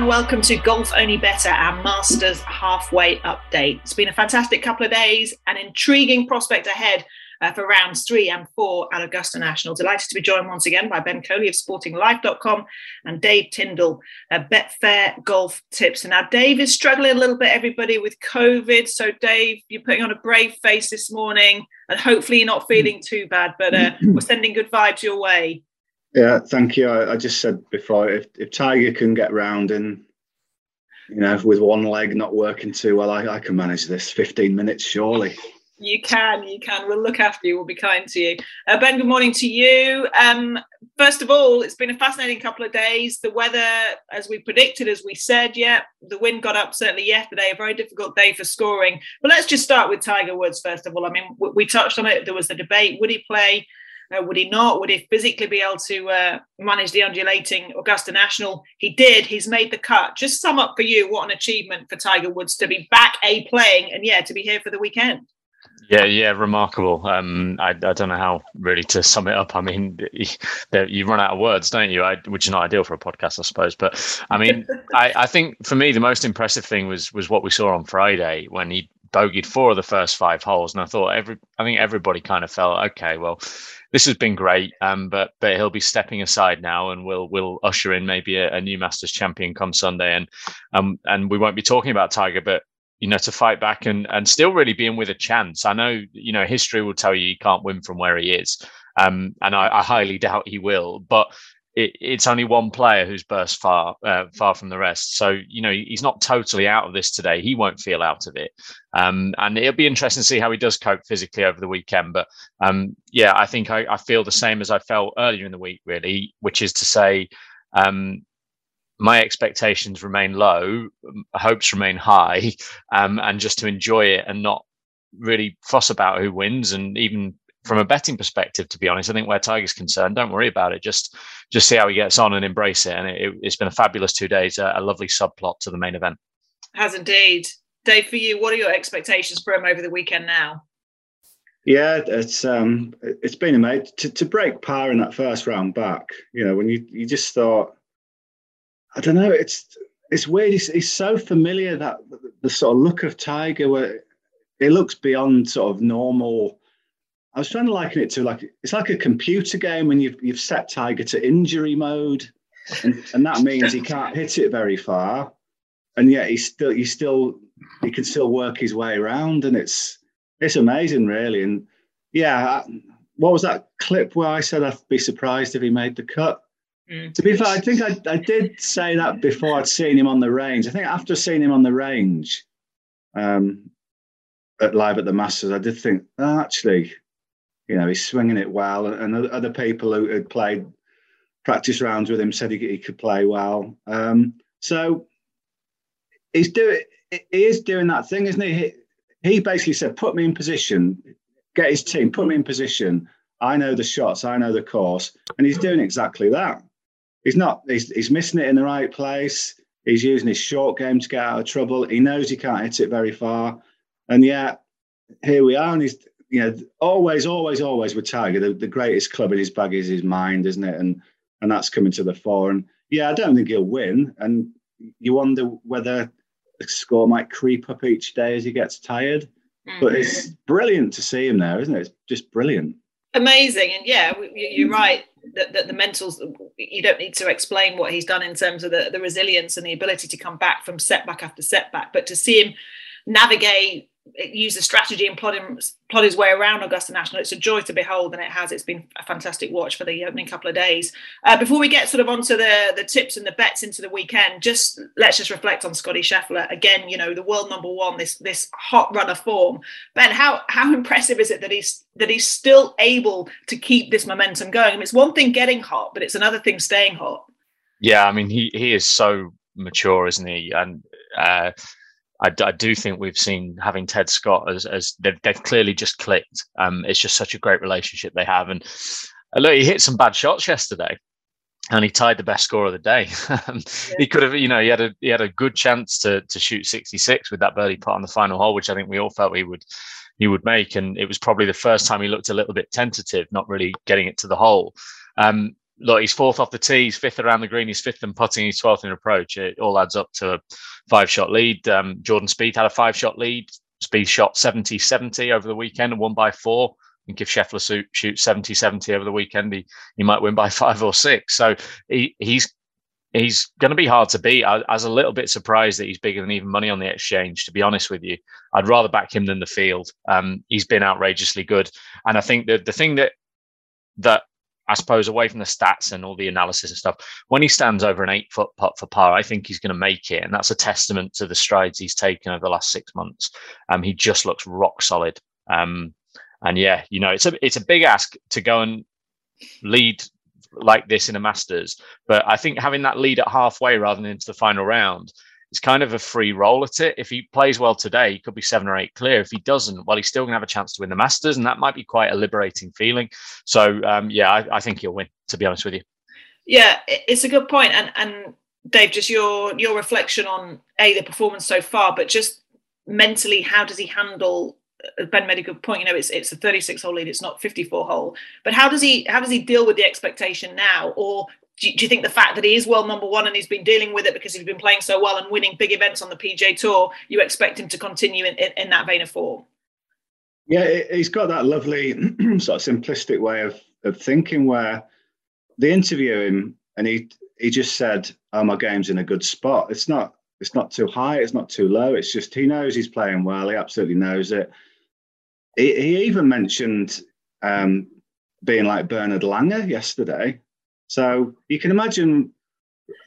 And welcome to Golf Only Better, our Masters halfway update. It's been a fantastic couple of days, an intriguing prospect ahead uh, for rounds three and four at Augusta National. Delighted to be joined once again by Ben Coley of SportingLife.com and Dave Tyndall, uh, Betfair Golf Tips. And now Dave is struggling a little bit, everybody, with COVID. So, Dave, you're putting on a brave face this morning, and hopefully you're not feeling too bad, but uh, we're sending good vibes your way. Yeah, thank you. I, I, just said before, if, if Tiger can get round and you know with one leg not working too well, I, I can manage this. Fifteen minutes, surely. You can, you can. We'll look after you. We'll be kind to you. Uh, ben, good morning to you. Um, first of all, it's been a fascinating couple of days. The weather, as we predicted, as we said, yeah, the wind got up certainly yesterday. A very difficult day for scoring. But let's just start with Tiger Woods first of all. I mean, we touched on it. There was the debate: would he play? Uh, would he not? Would he physically be able to uh, manage the undulating Augusta National? He did. He's made the cut. Just sum up for you what an achievement for Tiger Woods to be back a playing and yeah, to be here for the weekend. Yeah, yeah, remarkable. Um, I, I don't know how really to sum it up. I mean, you run out of words, don't you? I, which is not ideal for a podcast, I suppose. But I mean, I, I think for me the most impressive thing was was what we saw on Friday when he bogeyed four of the first five holes, and I thought every I think everybody kind of felt okay. Well, this has been great, um, but but he'll be stepping aside now, and we'll we'll usher in maybe a, a new Masters champion come Sunday, and um and we won't be talking about Tiger, but you know to fight back and and still really being with a chance. I know you know history will tell you he can't win from where he is, um, and I, I highly doubt he will, but it, it's only one player who's burst far uh, far from the rest. So you know he's not totally out of this today. He won't feel out of it, um, and it'll be interesting to see how he does cope physically over the weekend. But um, yeah, I think I, I, feel the same as I felt earlier in the week, really, which is to say. Um, my expectations remain low, hopes remain high, um, and just to enjoy it and not really fuss about who wins and even from a betting perspective, to be honest, I think where Tiger's concerned, don't worry about it. Just just see how he gets on and embrace it. And it, has been a fabulous two days, a, a lovely subplot to the main event. Has indeed. Dave, for you, what are your expectations for him over the weekend now? Yeah, it's um, it's been amazing to, to break par in that first round back. You know, when you you just thought, I don't know, it's it's weird. It's, it's so familiar that the sort of look of Tiger, where it looks beyond sort of normal I was trying to liken it to like it's like a computer game when you've you've set Tiger to injury mode, and, and that means he can't hit it very far, and yet he's still he still he can still work his way around, and it's it's amazing really. And yeah, what was that clip where I said I'd be surprised if he made the cut? Mm. To be fair, I think I, I did say that before I'd seen him on the range. I think after seeing him on the range, um, at live at the Masters, I did think oh, actually you know, he's swinging it well. And other people who had played practice rounds with him said he, could play well. Um, so he's doing, he is doing that thing, isn't he? he? He basically said, put me in position, get his team, put me in position. I know the shots, I know the course. And he's doing exactly that. He's not, he's, he's missing it in the right place. He's using his short game to get out of trouble. He knows he can't hit it very far. And yet, here we are. And he's, you know, always, always, always with Tiger, the, the greatest club in his bag is his mind, isn't it? And and that's coming to the fore. And yeah, I don't think he'll win. And you wonder whether the score might creep up each day as he gets tired. Mm-hmm. But it's brilliant to see him there, isn't it? It's just brilliant. Amazing. And yeah, you're right that, that the mentals, you don't need to explain what he's done in terms of the, the resilience and the ability to come back from setback after setback. But to see him navigate use the strategy and plot, him, plot his way around Augusta National. It's a joy to behold, and it has. It's been a fantastic watch for the opening couple of days. Uh, before we get sort of onto the the tips and the bets into the weekend, just let's just reflect on Scottie Scheffler again. You know, the world number one, this this hot runner form. Ben, how how impressive is it that he's that he's still able to keep this momentum going? I mean, it's one thing getting hot, but it's another thing staying hot. Yeah, I mean, he he is so mature, isn't he? And uh, I, I, do think we've seen having Ted Scott as, as they've, they've clearly just clicked. Um, it's just such a great relationship they have. And uh, look, he hit some bad shots yesterday and he tied the best score of the day. Um, yeah. He could have, you know, he had a he had a good chance to to shoot 66 with that birdie putt on the final hole, which I think we all felt he would he would make. And it was probably the first time he looked a little bit tentative, not really getting it to the hole. Um, look, he's fourth off the tee, he's fifth around the green, he's fifth in putting, he's 12th in approach. It all adds up to a five shot lead. Um, Jordan Spieth had a five shot lead. Spieth shot 70 70 over the weekend and won by four. Think if Scheffler shoots 70 70 over the weekend, he, he might win by five or six. So he, he's he's going to be hard to beat. I, I, was a little bit surprised that he's bigger than even money on the exchange. To be honest with you, I'd rather back him than the field. Um, he's been outrageously good, and I think that the thing that that I suppose away from the stats and all the analysis and stuff, when he stands over an eight foot putt for par, I think he's going to make it, and that's a testament to the strides he's taken over the last six months. Um, he just looks rock solid. Um, and yeah, you know, it's a it's a big ask to go and lead like this in a Masters. But I think having that lead at halfway rather than into the final round is kind of a free roll at it. If he plays well today, he could be seven or eight clear. If he doesn't, well, he's still going to have a chance to win the Masters, and that might be quite a liberating feeling. So, um, yeah, I, I, think he'll win. To be honest with you. Yeah, it's a good point, and and Dave, just your your reflection on a the performance so far, but just mentally, how does he handle uh, Ben made a good point. You know, it's it's a 36 hole lead. It's not 54 hole. But how does he how does he deal with the expectation now? Or do you, do you think the fact that he is world number one and he's been dealing with it because he's been playing so well and winning big events on the PGA Tour, you expect him to continue in, in, in that vein of form? Yeah, he's got that lovely sort of simplistic way of of thinking where they interview him and he he just said, "Oh, my game's in a good spot." It's not it's not too high, it's not too low. It's just he knows he's playing well. He absolutely knows it he, he even mentioned um, being like Bernard Langer yesterday. So you can imagine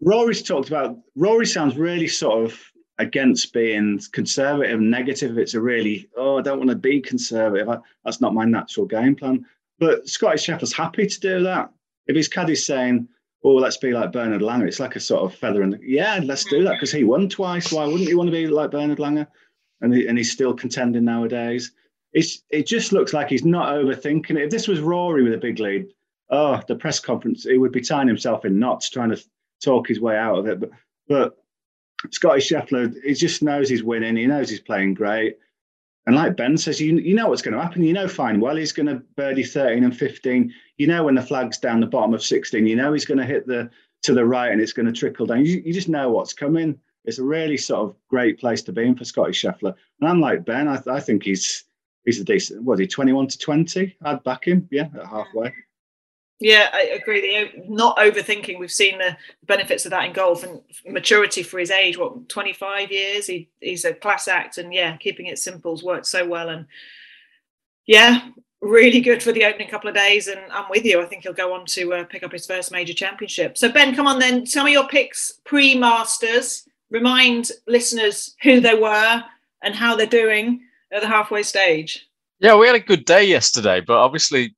Rory's talked about, Rory sounds really sort of against being conservative, negative. It's a really, oh, I don't want to be conservative. That's not my natural game plan. But Scottie Scheffler's happy to do that. If his caddy's saying, oh, let's be like Bernard Langer, it's like a sort of feather in the, yeah, let's do that because he won twice. Why wouldn't you want to be like Bernard Langer? And, he, and he's still contending nowadays it's it just looks like he's not overthinking it. If this was Rory with a big lead, oh, the press conference, he would be tying himself in knots trying to talk his way out of it. But but Scottie Scheffler, he just knows he's winning. He knows he's playing great. And like Ben says, you you know what's going to happen. You know fine well he's going to birdie 13 and 15. You know when the flag's down the bottom of 16, you know he's going to hit the to the right and it's going to trickle down. You, you just know what's coming. It's a really sort of great place to be in for Scottie Scheffler. And I'm like Ben, I, I think he's he's a decent. Was he twenty one to twenty? I'd back him. Yeah, at halfway. Yeah, I agree. The, not overthinking. We've seen the benefits of that in golf and maturity for his age. What twenty five years? He he's a class act, and yeah, keeping it simple's worked so well. And yeah, really good for the opening couple of days. And I'm with you. I think he'll go on to uh, pick up his first major championship. So Ben, come on then. Tell me your picks pre Masters. Remind listeners who they were and how they're doing at the halfway stage. Yeah, we had a good day yesterday, but obviously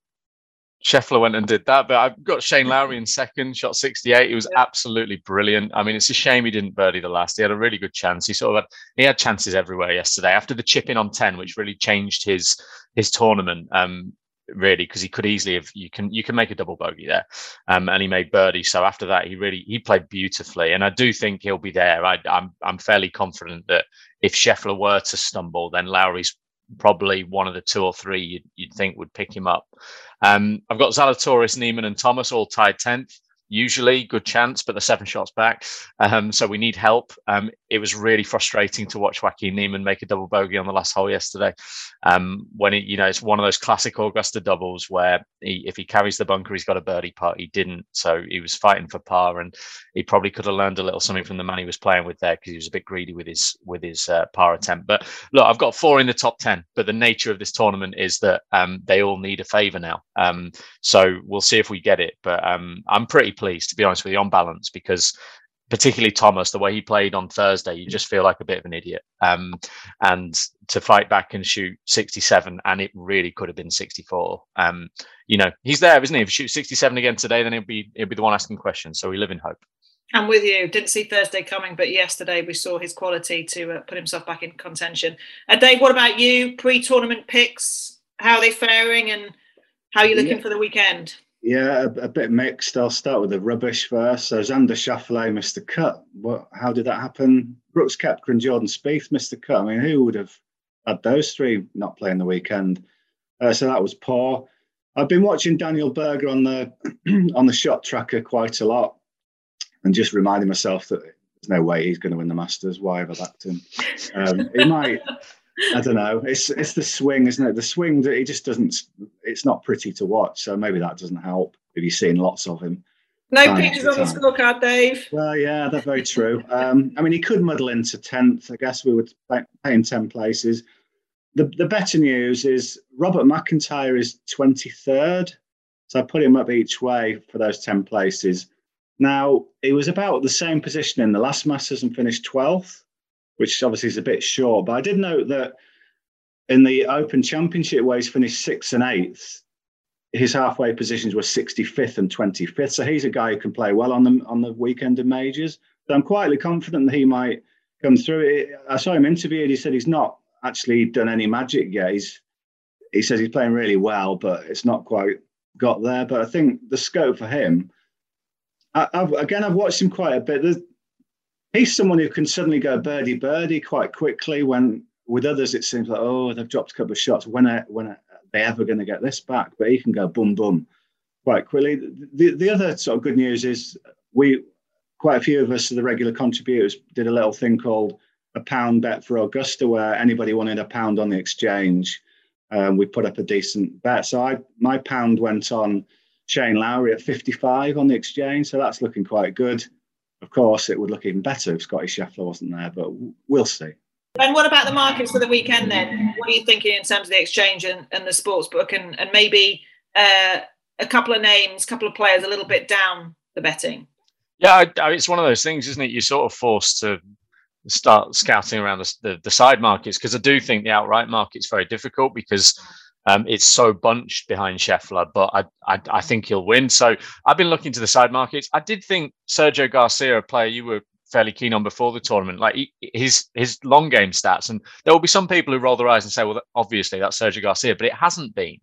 Scheffler went and did that. But I've got Shane Lowry in second, shot 68. He was yeah. absolutely brilliant. I mean, it's a shame he didn't birdie the last. He had a really good chance. He sort of had he had chances everywhere yesterday. After the chip in on 10, which really changed his his tournament. Um, really because he could easily have you can you can make a double bogey there um, and he made birdie so after that he really he played beautifully and i do think he'll be there I, I'm, I'm fairly confident that if Scheffler were to stumble, then Lowry's probably one of the two or three you'd, think would pick him up. Um, I've got Zalatoris, Niemann, and Thomas all tied 10th usually good chance, but the seven shots back. Um, so we need help. Um, it was really frustrating to watch Joaquin Niemann make a double bogey on the last hole yesterday. Um, when he, you know, it's one of those classic Augusta doubles where he, if he carries the bunker, he's got a birdie putt. He didn't, so he was fighting for par, and he probably could have learned a little something from the man he was playing with there because he was a bit greedy with his with his uh, par attempt. But look, I've got four in the top ten, but the nature of this tournament is that um, they all need a favour now. Um, so we'll see if we get it. But um, I'm pretty pleased, to be honest with you, on balance, because particularly Thomas, the way he played on Thursday, you just feel like a bit of an idiot. Um, and to fight back and shoot 67, and it really could have been 64. Um, you know, he's there, isn't he? If he shoots 67 again today, then he'll be he'll be the one asking questions. So we live in hope. I'm with you. Didn't see Thursday coming, but yesterday we saw his quality to uh, put himself back in contention. Uh, Dave, what about you? Pre-tournament picks? How are they faring, and how are you looking yeah. for the weekend? Yeah, a, a, bit mixed. I'll start with the rubbish first. So Xander Schauffele missed the cut. What? How did that happen? Brooks Koepka and Jordan Spieth missed the cut. I mean, who would have had those three not playing the weekend? Uh, so that was poor. I've been watching Daniel Berger on the on the shot tracker quite a lot, and just reminding myself that there's no way he's going to win the Masters. Why have I backed him? Um, he might. I don't know. It's it's the swing, isn't it? The swing that he just doesn't. It's not pretty to watch. So maybe that doesn't help if you've seen lots of him. No pictures on the scorecard, Dave. Well, yeah, that's very true. Um, I mean, he could muddle into tenth. I guess we would pay him ten places. The the better news is Robert McIntyre is twenty third, so I put him up each way for those ten places. Now he was about the same position in the last Masters and finished twelfth, which obviously is a bit short. But I did note that in the Open Championship, where he's finished sixth and eighth, his halfway positions were 65th and 25th. So he's a guy who can play well on the on the weekend of majors. So I'm quietly confident that he might come through. I saw him interviewed. He said he's not actually done any magic yet. He's he says he's playing really well, but it's not quite got there. But I think the scope for him. I, have again, I've watched him quite a bit. There's, he's someone who can suddenly go birdie birdie quite quickly. When with others, it seems like oh they've dropped a couple of shots. When are, when I, they ever going to get this back? But he can go boom, boom quite quickly. The, the other sort of good news is we, quite a few of us, the regular contributors, did a little thing called a pound bet for Augusta, where anybody wanted a pound on the exchange. Um, we put up a decent bet. So I, my pound went on Shane Lowry at 55 on the exchange. So that's looking quite good. Of course, it would look even better if Scottie Scheffler wasn't there, but we'll see. And what about the markets for the weekend then? What are you thinking in terms of the exchange and, and the sports book and, and maybe uh, a couple of names, a couple of players a little bit down the betting? Yeah, I, I, it's one of those things, isn't it? You're sort of forced to start scouting around the, the, the side markets because I do think the outright market's very difficult because um, it's so bunched behind Scheffler, but I, I, I think he'll win. So I've been looking to the side markets. I did think Sergio Garcia, a player you were fairly keen on before the tournament. Like he, his his long game stats, and there will be some people who roll their eyes and say, "Well, obviously that's Sergio Garcia," but it hasn't been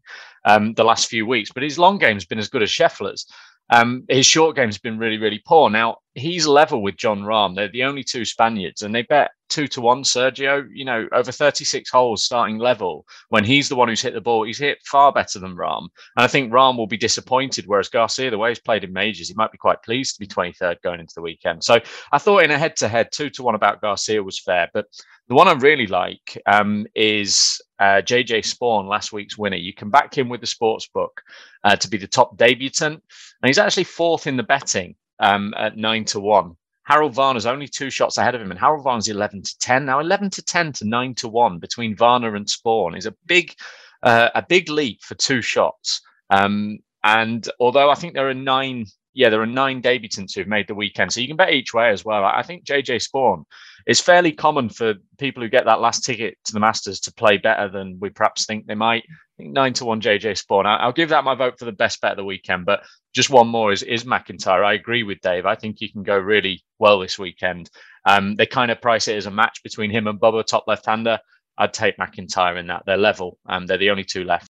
um, the last few weeks. But his long game's been as good as Scheffler's. Um, his short game's been really, really poor. Now he's level with Jon Rahm. They're the only two Spaniards, and they bet two to one. Sergio, you know, over 36 holes starting level. When he's the one who's hit the ball, he's hit far better than Rahm. And I think Rahm will be disappointed. Whereas Garcia, the way he's played in majors, he might be quite pleased to be 23rd going into the weekend. So I thought in a head-to-head, two to one about Garcia was fair, but the one I really like um, is uh, JJ Spaun, last week's winner. You can back him with the sports book uh, to be the top debutant, and he's actually fourth in the betting um, at nine to one. Harold Varner's only two shots ahead of him, and Harold Varner's eleven to ten. Now, eleven to ten to nine to one between Varner and Spawn is a big, uh, a big leap for two shots. Um, and although I think there are nine yeah, there are nine debutants who've made the weekend. So you can bet each way as well. I think JJ Spaun is fairly common for people who get that last ticket to the Masters to play better than we perhaps think they might. I think nine to one JJ Spaun. I'll give that my vote for the best bet of the weekend. But just one more is, is McIntyre. I agree with Dave. I think he can go really well this weekend. Um, they kind of price it as a match between him and Bubba, top left hander. I'd take McIntyre in that. They're level. Um, they're the only two left.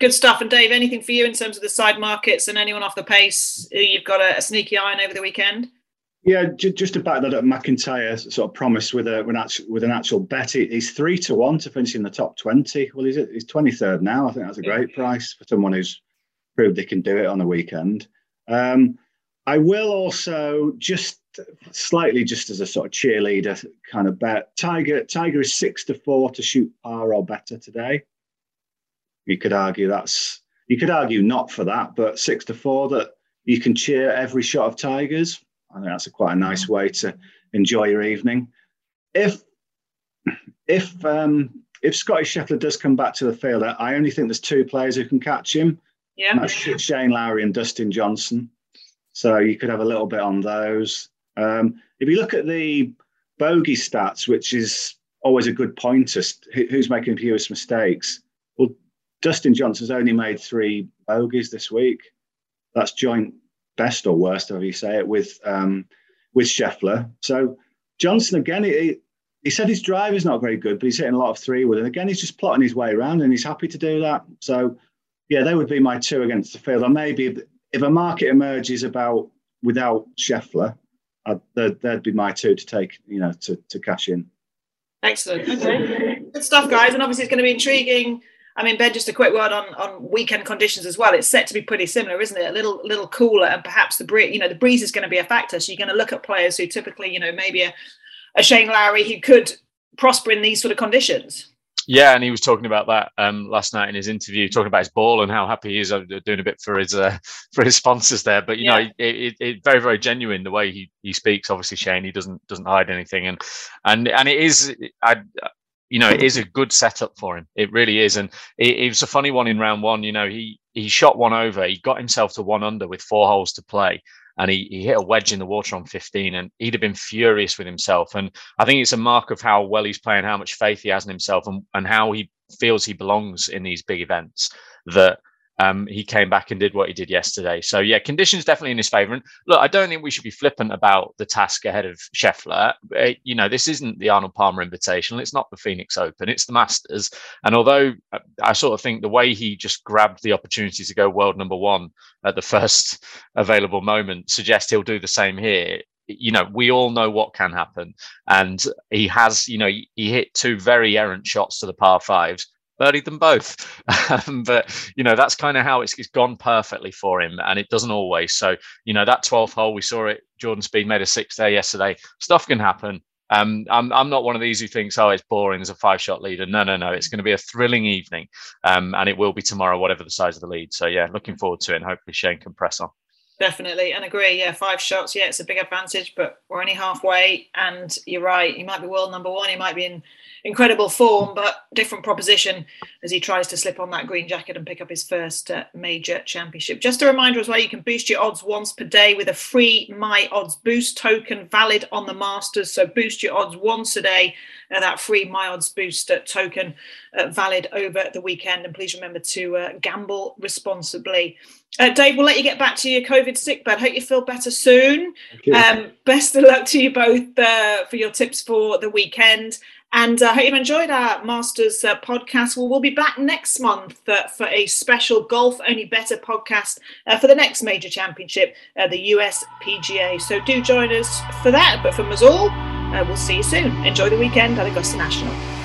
Good stuff. And Dave, anything for you in terms of the side markets and anyone off the pace you've got a, a sneaky eye on over the weekend? Yeah, just to back that up, McIntyre sort of promised with a with an actual bet. He's three to one to finish in the top twenty. Well, he's he's twenty third now. I think that's a great price for someone who's proved they can do it on the weekend. Um, I will also just slightly, just as a sort of cheerleader kind of bet. Tiger Tiger is six to four to shoot par or better today you could argue that's you could argue not for that, but six to four that you can cheer every shot of Tigers. I think that's a quite a nice way to enjoy your evening. If if um, if Scottie Scheffler does come back to the field, I only think there's two players who can catch him. Yeah, that's Shane Lowry and Dustin Johnson. So you could have a little bit on those. Um, if you look at the bogey stats, which is always a good pointer, who's making the fewest mistakes? Dustin Johnson's only made three bogeys this week. That's joint best or worst, however you say it, with um, with Scheffler. So Johnson again, he, he said his drive is not very good, but he's hitting a lot of three wood. And again, he's just plotting his way around, and he's happy to do that. So yeah, they would be my two against the field. Or maybe if, a market emerges about without Scheffler, I'd, they'd be my two to take, you know, to to cash in. Excellent. Okay. Good stuff, guys. And obviously, it's going to be intriguing I mean, Ben, just a quick word on, on weekend conditions as well. It's set to be pretty similar, isn't it? A little little cooler, and perhaps the breeze. You know, the breeze is going to be a factor. So you're going to look at players who typically, you know, maybe a, a Shane Lowry who could prosper in these sort of conditions. Yeah, and he was talking about that um, last night in his interview, talking about his ball and how happy he is uh, doing a bit for his uh, for his sponsors there. But you yeah. know, it, it, it, very very genuine the way he, he speaks. Obviously, Shane he doesn't doesn't hide anything, and and and it is I you know it is a good setup for him. It really is, and it, it was a funny one in round one. You know, he he shot one over, he got himself to one under with four holes to play, and he, he hit a wedge in the water on 15 and he'd have been furious with himself and i think it's a mark of how well he's playing how much faith he has in himself and, and how he feels he belongs in these big events that um, he came back and did what he did yesterday. So yeah, conditions definitely in his favour. And look, I don't think we should be flippant about the task ahead of Scheffler. Uh, you know, this isn't the Arnold Palmer Invitational. It's not the Phoenix Open. It's the Masters. And although uh, I sort of think the way he just grabbed the opportunity to go world number one at the first available moment suggests he'll do the same here you know, we all know what can happen. And he has, you know, he hit two very errant shots to the par fives birdied them both. Um, but you know that's kind of how it's, it's gone perfectly for him, and it doesn't always. So you know that 12th hole, we saw it. Jordan Spieth made a six there yesterday. Stuff can happen. Um, I'm, I'm not one of these who thinks, oh, it's boring as a five shot leader. No, no, no. It's going to be a thrilling evening. Um, and it will be tomorrow, whatever the size of the lead. So, yeah, looking forward to it. And hopefully Shane can press on. Definitely, and agree. Yeah, five shots. Yeah, it's a big advantage, but we're only halfway. And you're right. He might be world number one. He might be in incredible form, but different proposition as he tries to slip on that green jacket and pick up his first uh, major championship. Just a reminder as well, you can boost your odds once per day with a free My Odds Boost token valid on the Masters. So boost your odds once a day. Uh, that free My Odds Boost uh, token uh, valid over the weekend. And please remember to uh, gamble responsibly. Uh, Dave, we'll let you get back to your COVID sick bed. Hope you feel better soon. Um, best of luck to you both uh, for your tips for the weekend. And I uh, hope you've enjoyed our Masters uh, podcast. Well, we'll be back next month uh, for a special Golf Only Better podcast uh, for the next major championship, uh, the US PGA. So do join us for that. But from us all, uh, we'll see you soon. Enjoy the weekend at Augusta National.